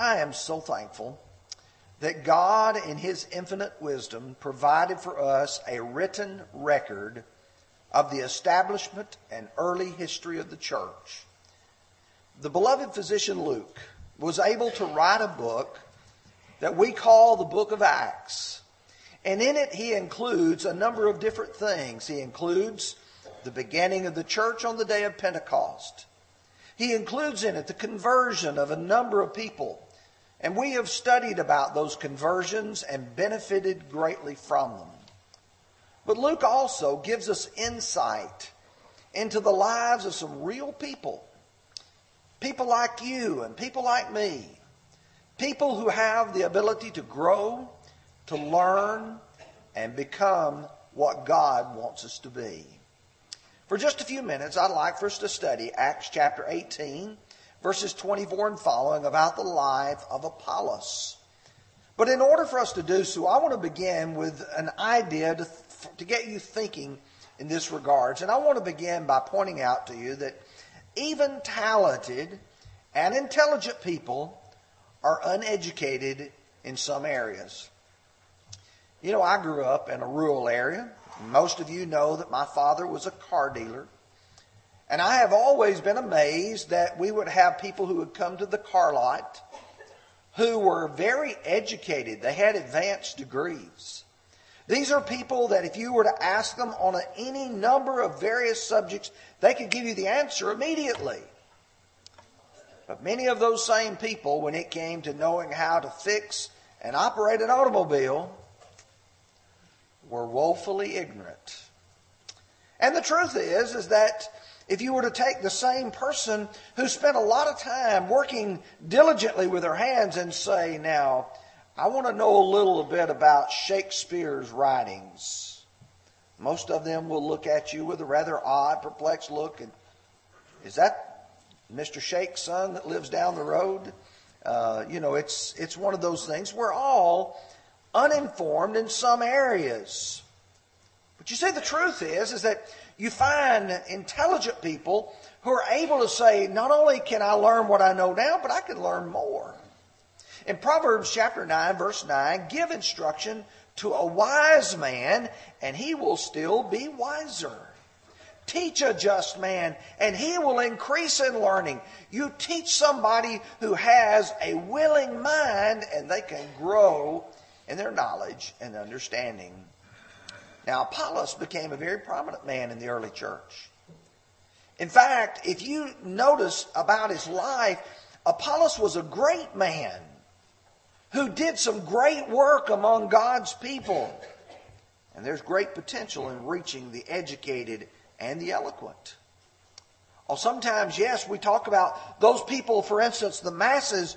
I am so thankful that God, in His infinite wisdom, provided for us a written record of the establishment and early history of the church. The beloved physician Luke was able to write a book that we call the book of Acts. And in it, he includes a number of different things. He includes the beginning of the church on the day of Pentecost. He includes in it the conversion of a number of people and we have studied about those conversions and benefited greatly from them. But Luke also gives us insight into the lives of some real people. People like you and people like me. People who have the ability to grow, to learn, and become what God wants us to be. For just a few minutes, I'd like for us to study Acts chapter 18 verses 24 and following about the life of Apollos. But in order for us to do so, I want to begin with an idea to, to get you thinking in this regards. And I want to begin by pointing out to you that even talented and intelligent people are uneducated in some areas. You know, I grew up in a rural area. Most of you know that my father was a car dealer. And I have always been amazed that we would have people who would come to the car lot who were very educated. They had advanced degrees. These are people that if you were to ask them on a, any number of various subjects, they could give you the answer immediately. But many of those same people, when it came to knowing how to fix and operate an automobile, were woefully ignorant. And the truth is, is that if you were to take the same person who spent a lot of time working diligently with her hands and say, now, I want to know a little bit about Shakespeare's writings. Most of them will look at you with a rather odd, perplexed look. And is that Mr. Shake's son that lives down the road? Uh, you know, it's it's one of those things. We're all uninformed in some areas. But you see, the truth is, is that you find intelligent people who are able to say, not only can I learn what I know now, but I can learn more. In Proverbs chapter 9, verse 9, give instruction to a wise man, and he will still be wiser. Teach a just man, and he will increase in learning. You teach somebody who has a willing mind, and they can grow in their knowledge and understanding. Now, Apollos became a very prominent man in the early church. In fact, if you notice about his life, Apollos was a great man who did some great work among God's people. And there's great potential in reaching the educated and the eloquent. Or sometimes, yes, we talk about those people, for instance, the masses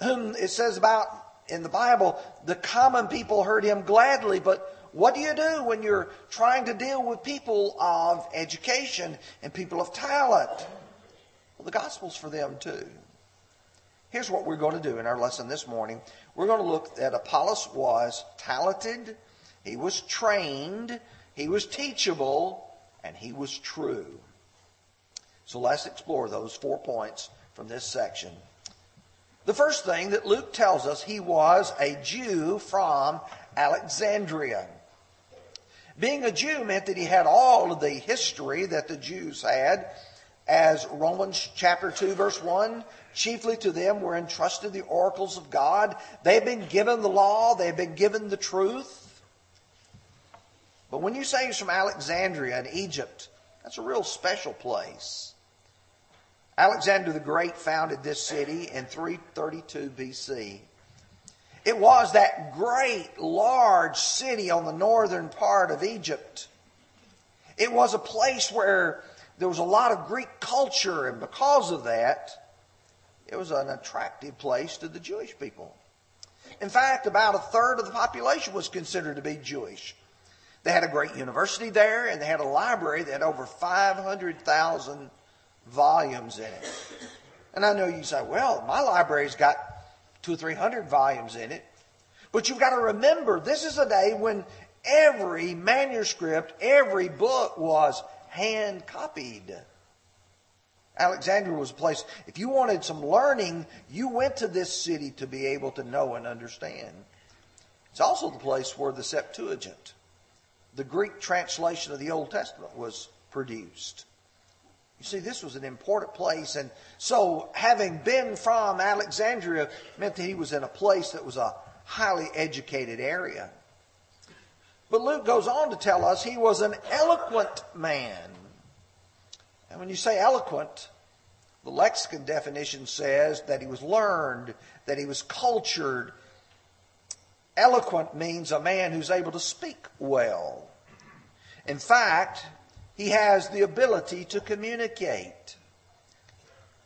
whom it says about in the Bible, the common people heard him gladly, but what do you do when you're trying to deal with people of education and people of talent? Well, the gospel's for them too. Here's what we're going to do in our lesson this morning. We're going to look at Apollos was talented, he was trained, he was teachable, and he was true. So let's explore those four points from this section. The first thing that Luke tells us, he was a Jew from Alexandria. Being a Jew meant that he had all of the history that the Jews had, as Romans chapter 2 verse 1, chiefly to them were entrusted the oracles of God. They've been given the law, they've been given the truth. But when you say he's from Alexandria in Egypt, that's a real special place. Alexander the Great founded this city in 332 BC. It was that great, large city on the northern part of Egypt. It was a place where there was a lot of Greek culture, and because of that, it was an attractive place to the Jewish people. In fact, about a third of the population was considered to be Jewish. They had a great university there, and they had a library that had over 500,000 volumes in it. And I know you say, well, my library's got two or three hundred volumes in it. But you've got to remember, this is a day when every manuscript, every book was hand copied. Alexandria was a place, if you wanted some learning, you went to this city to be able to know and understand. It's also the place where the Septuagint, the Greek translation of the Old Testament, was produced. You see, this was an important place. And so, having been from Alexandria meant that he was in a place that was a highly educated area. But Luke goes on to tell us he was an eloquent man. And when you say eloquent, the lexicon definition says that he was learned, that he was cultured. Eloquent means a man who's able to speak well. In fact, he has the ability to communicate.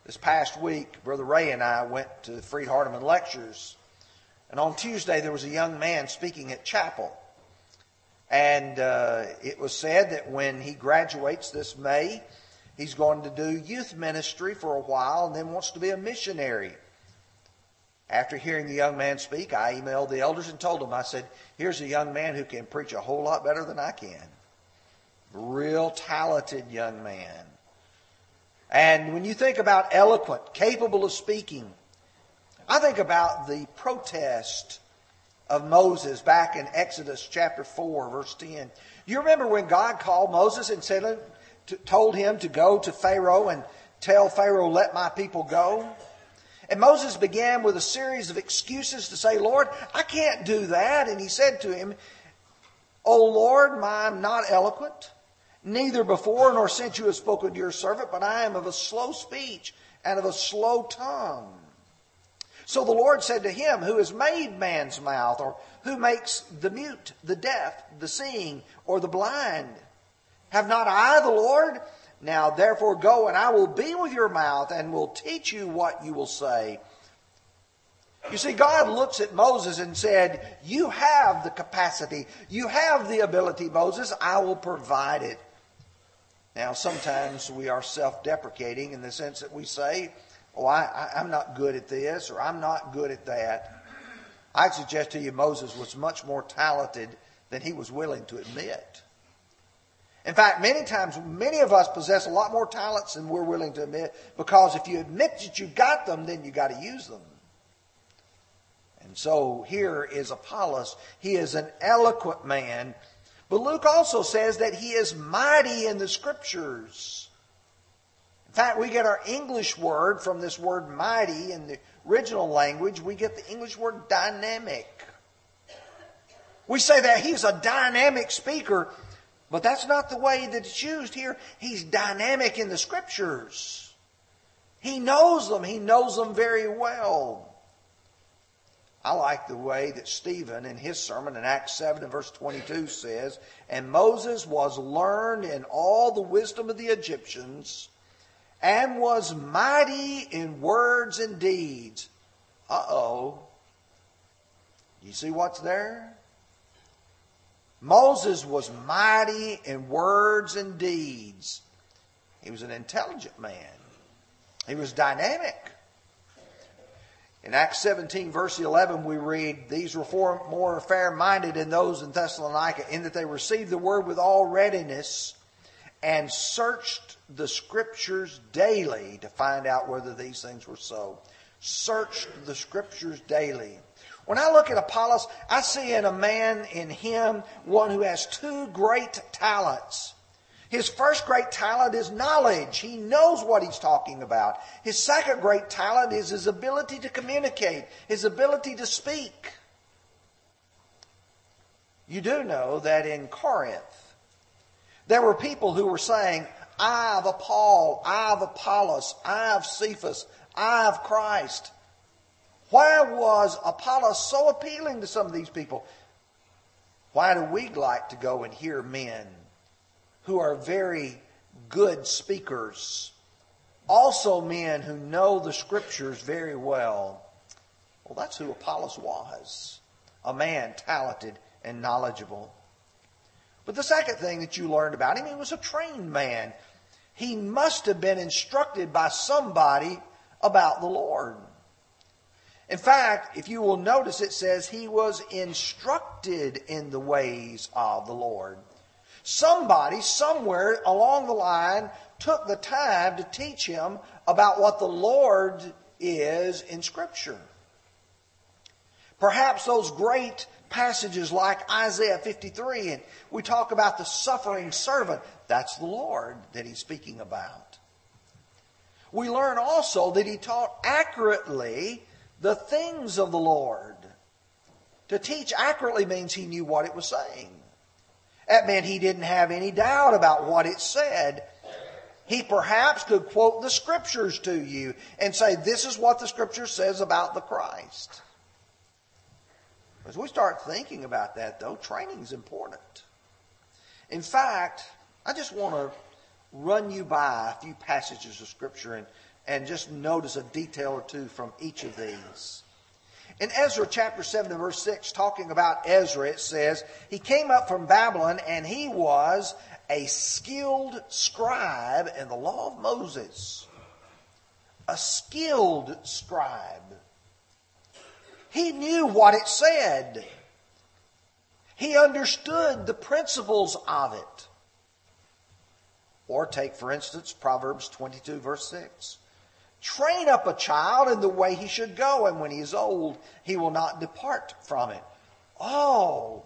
This past week, Brother Ray and I went to the Freed Hardeman lectures. And on Tuesday, there was a young man speaking at chapel. And uh, it was said that when he graduates this May, he's going to do youth ministry for a while and then wants to be a missionary. After hearing the young man speak, I emailed the elders and told them, I said, here's a young man who can preach a whole lot better than I can. Real talented young man. And when you think about eloquent, capable of speaking, I think about the protest of Moses back in Exodus chapter 4, verse 10. You remember when God called Moses and said, told him to go to Pharaoh and tell Pharaoh, let my people go? And Moses began with a series of excuses to say, Lord, I can't do that. And he said to him, O Lord, I'm not eloquent, neither before nor since you have spoken to your servant, but I am of a slow speech and of a slow tongue. So the Lord said to him, Who has made man's mouth, or who makes the mute, the deaf, the seeing, or the blind? Have not I the Lord? Now therefore go, and I will be with your mouth, and will teach you what you will say. You see, God looks at Moses and said, You have the capacity, you have the ability, Moses, I will provide it. Now, sometimes we are self deprecating in the sense that we say, oh, I, I'm not good at this or I'm not good at that. I'd suggest to you Moses was much more talented than he was willing to admit. In fact, many times, many of us possess a lot more talents than we're willing to admit because if you admit that you got them, then you got to use them. And so here is Apollos. He is an eloquent man. But Luke also says that he is mighty in the scriptures In fact, we get our English word from this word mighty in the original language. We get the English word dynamic. We say that he's a dynamic speaker, but that's not the way that it's used here. He's dynamic in the scriptures. He knows them. He knows them very well. I like the way that Stephen in his sermon in Acts 7 and verse 22 says, And Moses was learned in all the wisdom of the Egyptians and was mighty in words and deeds. Uh oh. You see what's there? Moses was mighty in words and deeds. He was an intelligent man. He was dynamic. In Acts 17, verse 11, we read, These were more fair minded than those in Thessalonica, in that they received the word with all readiness and searched the scriptures daily to find out whether these things were so. Searched the scriptures daily. When I look at Apollos, I see in a man in him one who has two great talents. His first great talent is knowledge. He knows what he's talking about. His second great talent is his ability to communicate, his ability to speak. You do know that in Corinth, there were people who were saying, I have Paul, I have Apollos, I have Cephas, I have Christ. Why was Apollos so appealing to some of these people? Why do we like to go and hear men who are very good speakers, also men who know the scriptures very well? Well, that's who Apollos was a man talented and knowledgeable. But the second thing that you learned about him, he was a trained man. He must have been instructed by somebody about the Lord. In fact, if you will notice, it says he was instructed in the ways of the Lord. Somebody, somewhere along the line, took the time to teach him about what the Lord is in Scripture. Perhaps those great passages like Isaiah 53, and we talk about the suffering servant. That's the Lord that he's speaking about. We learn also that he taught accurately the things of the Lord. To teach accurately means he knew what it was saying. That meant he didn't have any doubt about what it said. He perhaps could quote the scriptures to you and say, This is what the scripture says about the Christ. As we start thinking about that, though, training is important. In fact, I just want to run you by a few passages of Scripture and, and just notice a detail or two from each of these. In Ezra chapter 7 and verse 6, talking about Ezra, it says, He came up from Babylon and he was a skilled scribe in the law of Moses. A skilled scribe. He knew what it said. He understood the principles of it. Or take, for instance, Proverbs 22, verse 6. Train up a child in the way he should go, and when he is old, he will not depart from it. Oh,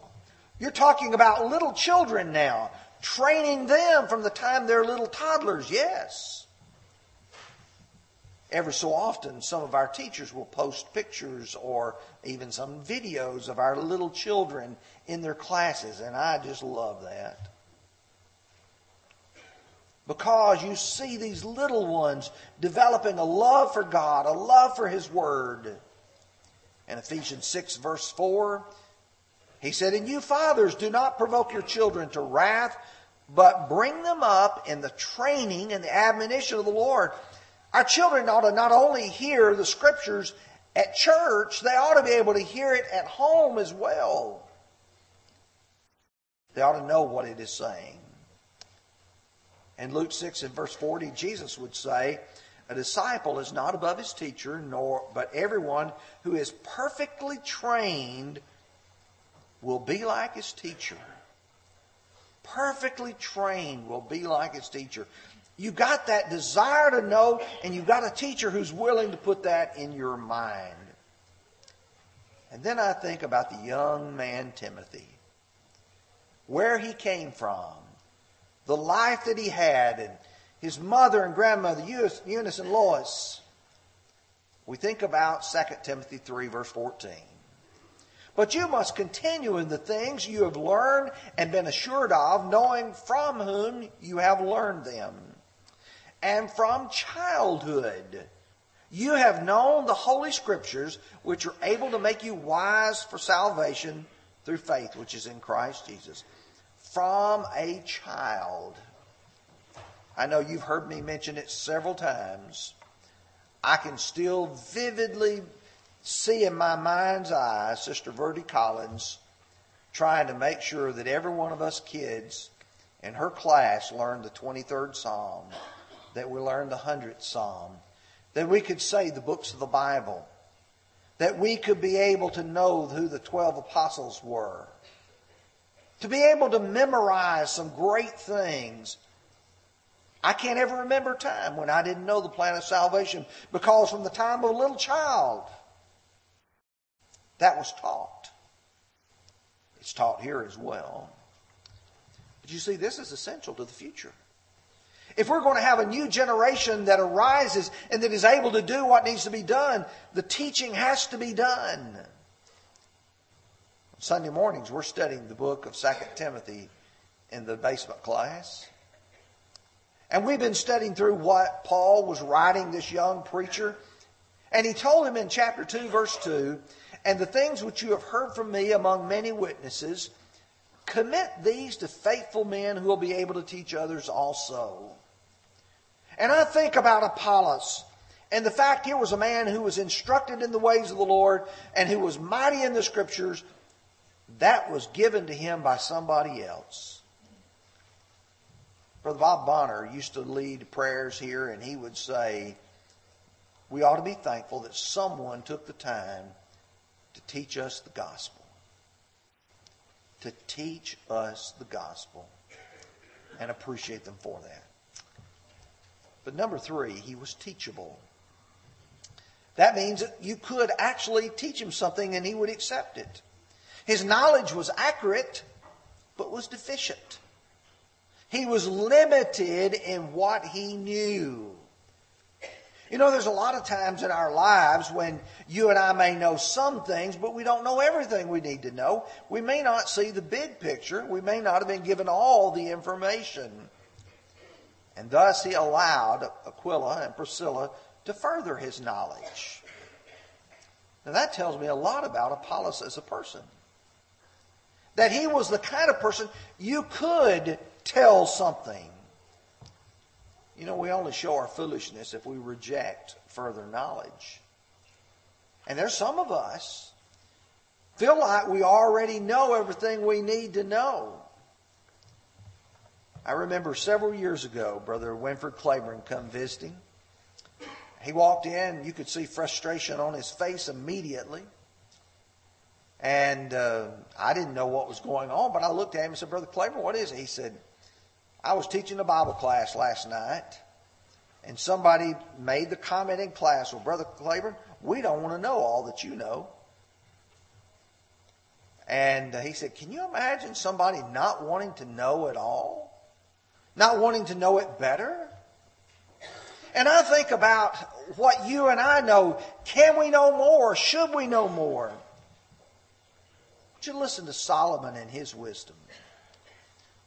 you're talking about little children now, training them from the time they're little toddlers, yes. Every so often, some of our teachers will post pictures or even some videos of our little children in their classes, and I just love that. Because you see these little ones developing a love for God, a love for His Word. In Ephesians 6, verse 4, he said, And you fathers, do not provoke your children to wrath, but bring them up in the training and the admonition of the Lord. Our children ought to not only hear the scriptures at church, they ought to be able to hear it at home as well. They ought to know what it is saying. In Luke 6 and verse 40, Jesus would say, A disciple is not above his teacher, nor but everyone who is perfectly trained will be like his teacher. Perfectly trained will be like his teacher. You got that desire to know, and you've got a teacher who's willing to put that in your mind. And then I think about the young man Timothy, where he came from, the life that he had, and his mother and grandmother, Eunice and Lois. We think about 2 Timothy 3, verse 14. But you must continue in the things you have learned and been assured of, knowing from whom you have learned them and from childhood. You have known the Holy Scriptures, which are able to make you wise for salvation through faith, which is in Christ Jesus. From a child. I know you've heard me mention it several times. I can still vividly see in my mind's eye Sister Verdi Collins trying to make sure that every one of us kids in her class learned the 23rd Psalm that we learned the 100th Psalm, that we could say the books of the Bible, that we could be able to know who the 12 apostles were, to be able to memorize some great things. I can't ever remember a time when I didn't know the plan of salvation because from the time of a little child, that was taught. It's taught here as well. But you see, this is essential to the future. If we're going to have a new generation that arises and that is able to do what needs to be done, the teaching has to be done. Sunday mornings, we're studying the book of 2 Timothy in the basement class. And we've been studying through what Paul was writing this young preacher. And he told him in chapter 2, verse 2, And the things which you have heard from me among many witnesses, commit these to faithful men who will be able to teach others also. And I think about Apollos and the fact here was a man who was instructed in the ways of the Lord and who was mighty in the scriptures. That was given to him by somebody else. Brother Bob Bonner used to lead prayers here and he would say, we ought to be thankful that someone took the time to teach us the gospel. To teach us the gospel. and appreciate them for that. But number three, he was teachable. That means that you could actually teach him something and he would accept it. His knowledge was accurate, but was deficient. He was limited in what he knew. You know, there's a lot of times in our lives when you and I may know some things, but we don't know everything we need to know. We may not see the big picture. We may not have been given all the information. And thus he allowed Aquila and Priscilla to further his knowledge. Now that tells me a lot about Apollos as a person. That he was the kind of person you could tell something. You know, we only show our foolishness if we reject further knowledge. And there's some of us feel like we already know everything we need to know. I remember several years ago, Brother Winford Claiborne come visiting. He walked in, you could see frustration on his face immediately. And uh, I didn't know what was going on, but I looked at him and said, Brother Claiborne, what is it? He said, I was teaching a Bible class last night, and somebody made the comment in class, well, Brother Claiborne, we don't want to know all that you know. And uh, he said, Can you imagine somebody not wanting to know it all? Not wanting to know it better? And I think about what you and I know. Can we know more? Should we know more? Would you listen to Solomon and his wisdom?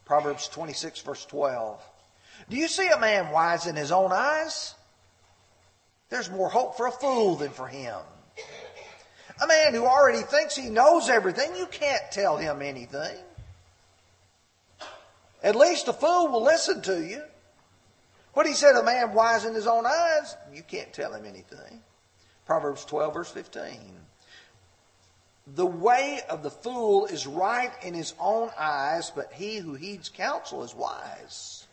Proverbs 26, verse 12. Do you see a man wise in his own eyes? There's more hope for a fool than for him. A man who already thinks he knows everything, you can't tell him anything. At least a fool will listen to you. What he said, a man wise in his own eyes, you can't tell him anything. Proverbs 12, verse 15. The way of the fool is right in his own eyes, but he who heeds counsel is wise.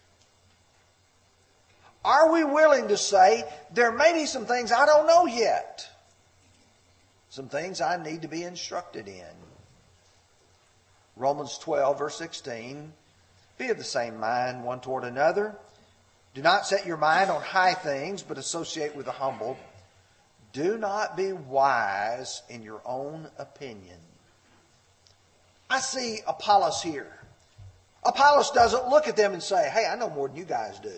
Are we willing to say, there may be some things I don't know yet? Some things I need to be instructed in. Romans 12, verse 16. Be of the same mind one toward another. Do not set your mind on high things, but associate with the humble. Do not be wise in your own opinion. I see Apollos here. Apollos doesn't look at them and say, Hey, I know more than you guys do.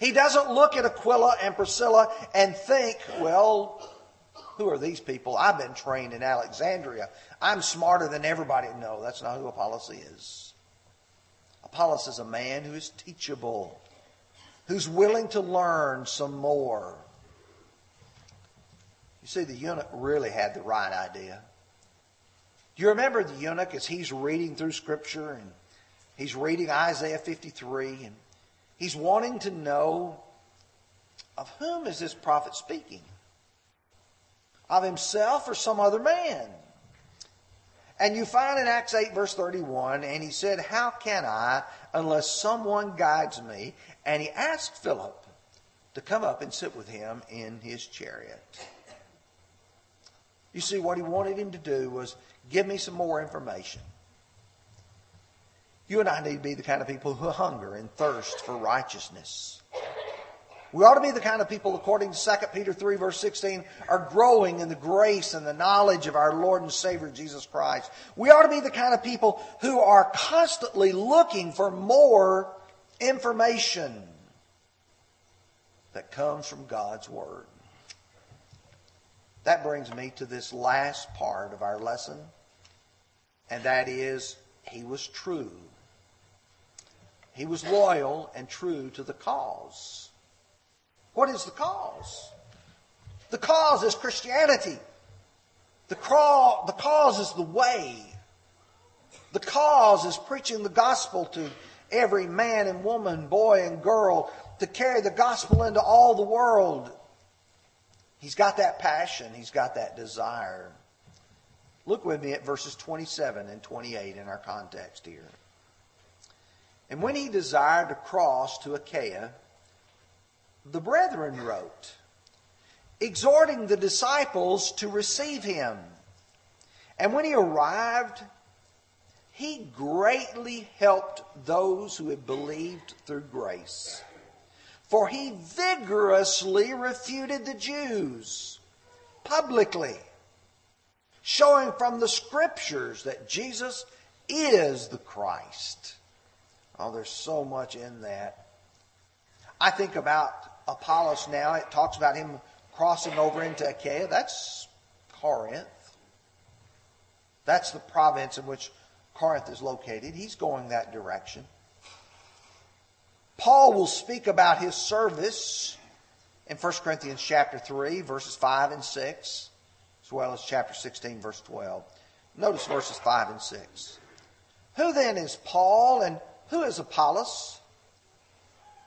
He doesn't look at Aquila and Priscilla and think, Well, who are these people? I've been trained in Alexandria. I'm smarter than everybody. No, that's not who Apollos is. Apollos is a man who is teachable, who's willing to learn some more. You see, the eunuch really had the right idea. Do you remember the eunuch as he's reading through Scripture and he's reading Isaiah 53 and he's wanting to know of whom is this prophet speaking? Of himself or some other man? And you find in Acts 8, verse 31, and he said, How can I unless someone guides me? And he asked Philip to come up and sit with him in his chariot. You see, what he wanted him to do was give me some more information. You and I need to be the kind of people who hunger and thirst for righteousness. We ought to be the kind of people, according to 2 Peter 3, verse 16, are growing in the grace and the knowledge of our Lord and Savior Jesus Christ. We ought to be the kind of people who are constantly looking for more information that comes from God's Word. That brings me to this last part of our lesson, and that is he was true. He was loyal and true to the cause. What is the cause? The cause is Christianity. The, the cause is the way. The cause is preaching the gospel to every man and woman, boy and girl, to carry the gospel into all the world. He's got that passion, he's got that desire. Look with me at verses 27 and 28 in our context here. And when he desired to cross to Achaia, the brethren wrote, exhorting the disciples to receive him. And when he arrived, he greatly helped those who had believed through grace. For he vigorously refuted the Jews publicly, showing from the scriptures that Jesus is the Christ. Oh, there's so much in that. I think about Apollos now. It talks about him crossing over into Achaia. That's Corinth. That's the province in which Corinth is located. He's going that direction. Paul will speak about his service in 1 Corinthians chapter 3, verses 5 and 6, as well as chapter 16, verse 12. Notice verses 5 and 6. Who then is Paul and who is Apollos?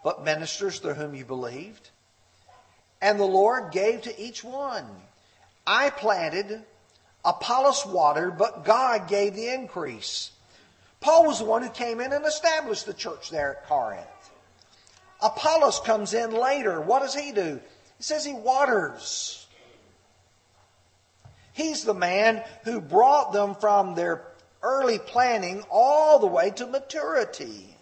But ministers through whom you believed. And the Lord gave to each one. I planted, Apollos watered, but God gave the increase. Paul was the one who came in and established the church there at Corinth. Apollos comes in later. What does he do? He says he waters. He's the man who brought them from their early planning all the way to maturity.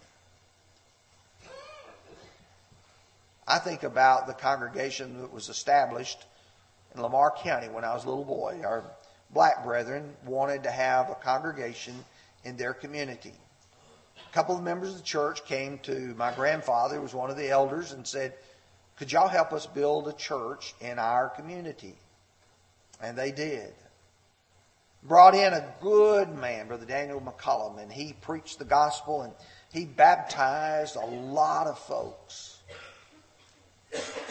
I think about the congregation that was established in Lamar County when I was a little boy. Our black brethren wanted to have a congregation in their community. A couple of members of the church came to my grandfather, who was one of the elders, and said, Could y'all help us build a church in our community? And they did. Brought in a good man, Brother Daniel McCullum, and he preached the gospel and he baptized a lot of folks.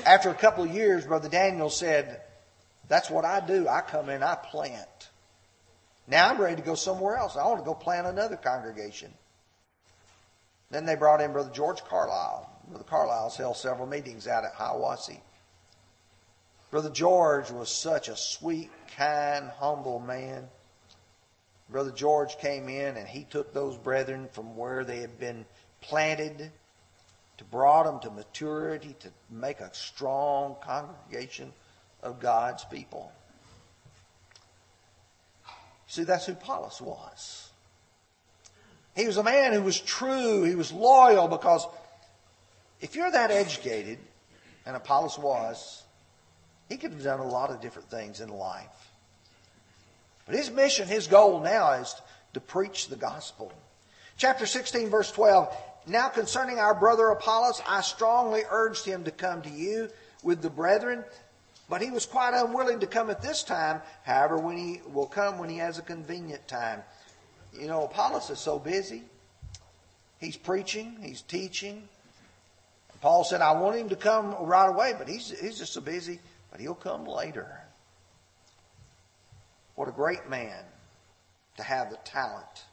After a couple of years, Brother Daniel said, That's what I do. I come in, I plant. Now I'm ready to go somewhere else. I want to go plant another congregation. Then they brought in Brother George Carlisle. Brother Carlisle's held several meetings out at Hiawassee. Brother George was such a sweet, kind, humble man. Brother George came in and he took those brethren from where they had been planted to brought them to maturity to make a strong congregation of God's people. See, that's who Apollos was. He was a man who was true, he was loyal, because if you're that educated, and Apollos was, he could have done a lot of different things in life. But his mission, his goal now is to preach the gospel. Chapter 16, verse 12. Now concerning our brother Apollos, I strongly urged him to come to you with the brethren but he was quite unwilling to come at this time. However, when he will come when he has a convenient time. You know, Apollos is so busy. He's preaching, he's teaching. Paul said, I want him to come right away, but he's, he's just so busy, but he'll come later. What a great man to have the talent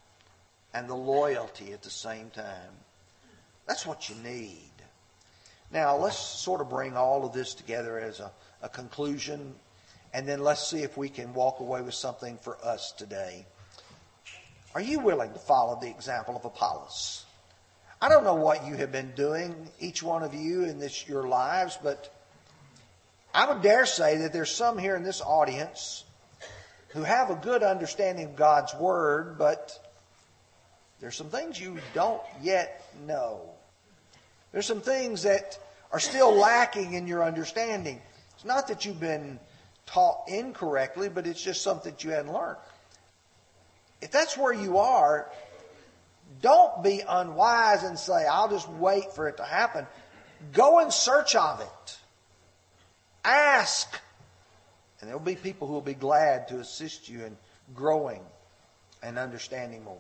and the loyalty at the same time. That's what you need. Now, let's sort of bring all of this together as a a conclusion, and then let's see if we can walk away with something for us today. Are you willing to follow the example of Apollos? I don't know what you have been doing, each one of you in this your lives, but I would dare say that there's some here in this audience who have a good understanding of God's word, but there's some things you don't yet know. There's some things that are still lacking in your understanding. It's not that you've been taught incorrectly, but it's just something that you hadn't learned. If that's where you are, don't be unwise and say, I'll just wait for it to happen. Go in search of it. Ask. And there'll be people who will be glad to assist you in growing and understanding more.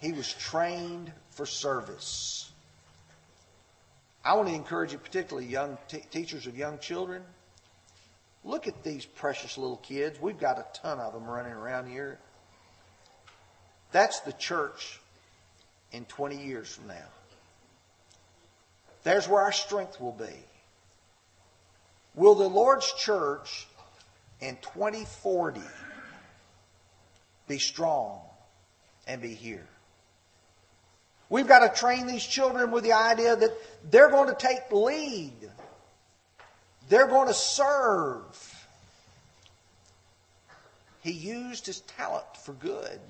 He was trained for service. I want to encourage you, particularly young t- teachers of young children. Look at these precious little kids. We've got a ton of them running around here. That's the church in 20 years from now. There's where our strength will be. Will the Lord's church in 2040 be strong and be here? We've got to train these children with the idea that they're going to take lead. They're going to serve. he used his talent for good?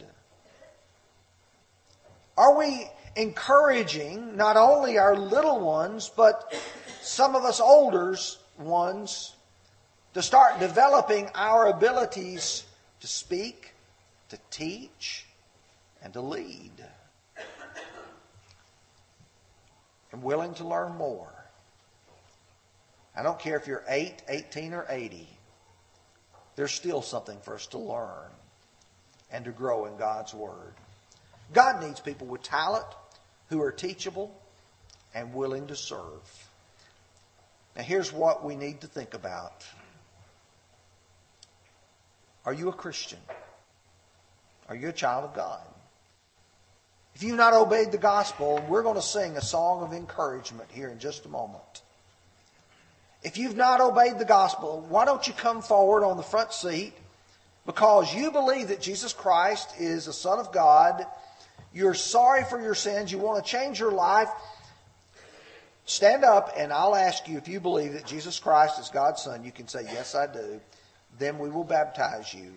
Are we encouraging not only our little ones, but some of us older ones to start developing our abilities to speak, to teach, and to lead? And willing to learn more. I don't care if you're 8, 18, or 80. There's still something for us to learn and to grow in God's Word. God needs people with talent who are teachable and willing to serve. Now, here's what we need to think about Are you a Christian? Are you a child of God? If you've not obeyed the gospel, we're going to sing a song of encouragement here in just a moment. If you've not obeyed the gospel, why don't you come forward on the front seat because you believe that Jesus Christ is the Son of God. You're sorry for your sins. You want to change your life. Stand up and I'll ask you if you believe that Jesus Christ is God's Son. You can say, Yes, I do. Then we will baptize you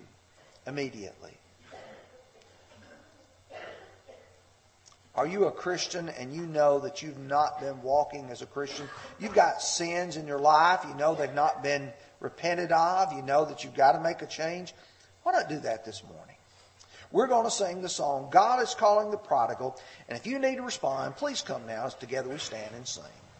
immediately. Are you a Christian and you know that you've not been walking as a Christian? You've got sins in your life. You know they've not been repented of. You know that you've got to make a change. Why not do that this morning? We're going to sing the song, God is Calling the Prodigal. And if you need to respond, please come now as together we stand and sing.